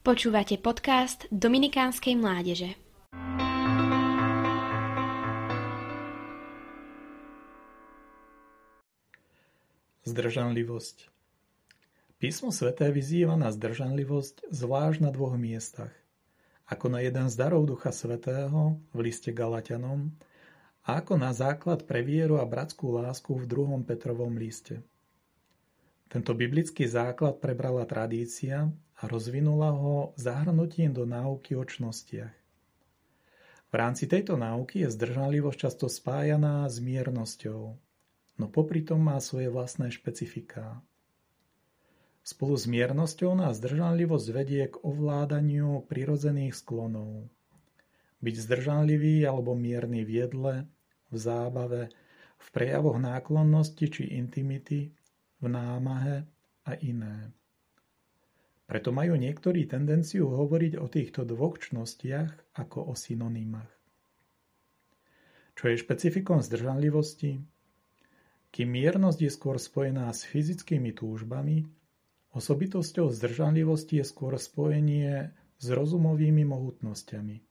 Počúvate podcast Dominikánskej mládeže. Zdržanlivosť Písmo sveté vyzýva na zdržanlivosť zvlášť na dvoch miestach. Ako na jeden z darov Ducha Svetého v liste Galatianom a ako na základ pre vieru a bratskú lásku v druhom Petrovom liste. Tento biblický základ prebrala tradícia a rozvinula ho zahrnutím do náuky o čnostiach. V rámci tejto náuky je zdržanlivosť často spájaná s miernosťou, no popri tom má svoje vlastné špecifiká. Spolu s miernosťou nás zdržanlivosť vedie k ovládaniu prirodzených sklonov. Byť zdržanlivý alebo mierny v jedle, v zábave, v prejavoch náklonnosti či intimity, v námahe a iné. Preto majú niektorí tendenciu hovoriť o týchto dvoch čnostiach ako o synonymách. Čo je špecifikom zdržanlivosti? Kým miernosť je skôr spojená s fyzickými túžbami, osobitosťou zdržanlivosti je skôr spojenie s rozumovými mohutnosťami.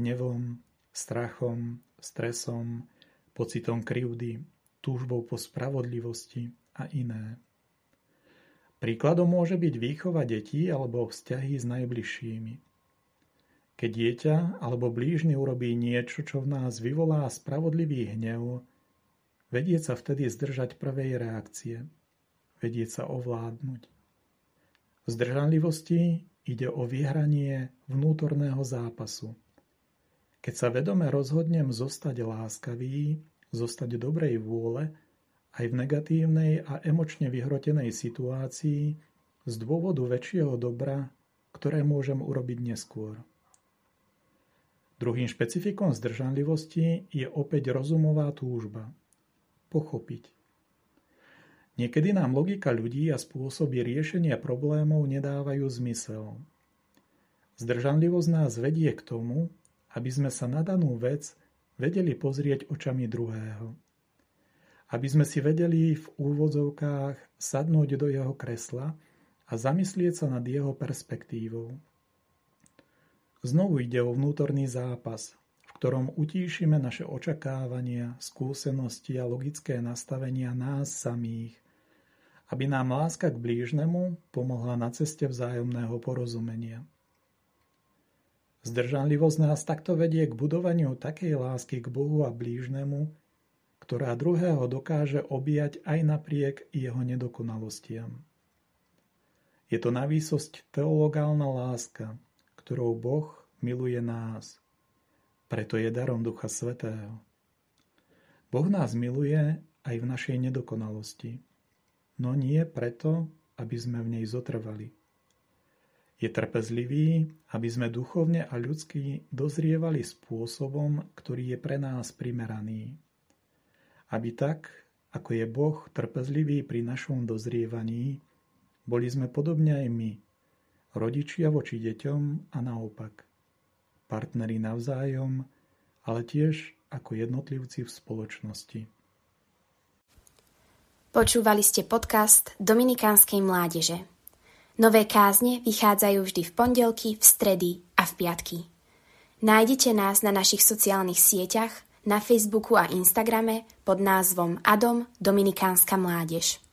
Hnevom, strachom, stresom, pocitom krivdy, túžbou po spravodlivosti a iné. Príkladom môže byť výchova detí alebo vzťahy s najbližšími. Keď dieťa alebo blížny urobí niečo, čo v nás vyvolá spravodlivý hnev, vedieť sa vtedy zdržať prvej reakcie, vedieť sa ovládnuť. V zdržanlivosti ide o vyhranie vnútorného zápasu. Keď sa vedome rozhodnem zostať láskavý, zostať dobrej vôle, aj v negatívnej a emočne vyhrotenej situácii z dôvodu väčšieho dobra, ktoré môžem urobiť neskôr. Druhým špecifikom zdržanlivosti je opäť rozumová túžba. Pochopiť. Niekedy nám logika ľudí a spôsoby riešenia problémov nedávajú zmysel. Zdržanlivosť nás vedie k tomu, aby sme sa na danú vec vedeli pozrieť očami druhého aby sme si vedeli v úvodzovkách sadnúť do jeho kresla a zamyslieť sa nad jeho perspektívou. Znovu ide o vnútorný zápas, v ktorom utíšime naše očakávania, skúsenosti a logické nastavenia nás samých, aby nám láska k blížnemu pomohla na ceste vzájomného porozumenia. Zdržanlivosť nás takto vedie k budovaniu takej lásky k Bohu a blížnemu, ktorá druhého dokáže objať aj napriek jeho nedokonalostiam. Je to na výsosť teologálna láska, ktorou Boh miluje nás. Preto je darom Ducha Svetého. Boh nás miluje aj v našej nedokonalosti, no nie preto, aby sme v nej zotrvali. Je trpezlivý, aby sme duchovne a ľudsky dozrievali spôsobom, ktorý je pre nás primeraný aby tak, ako je Boh trpezlivý pri našom dozrievaní, boli sme podobne aj my, rodičia voči deťom a naopak, partneri navzájom, ale tiež ako jednotlivci v spoločnosti. Počúvali ste podcast Dominikánskej mládeže. Nové kázne vychádzajú vždy v pondelky, v stredy a v piatky. Nájdete nás na našich sociálnych sieťach – na Facebooku a Instagrame pod názvom Adom Dominikánska mládež.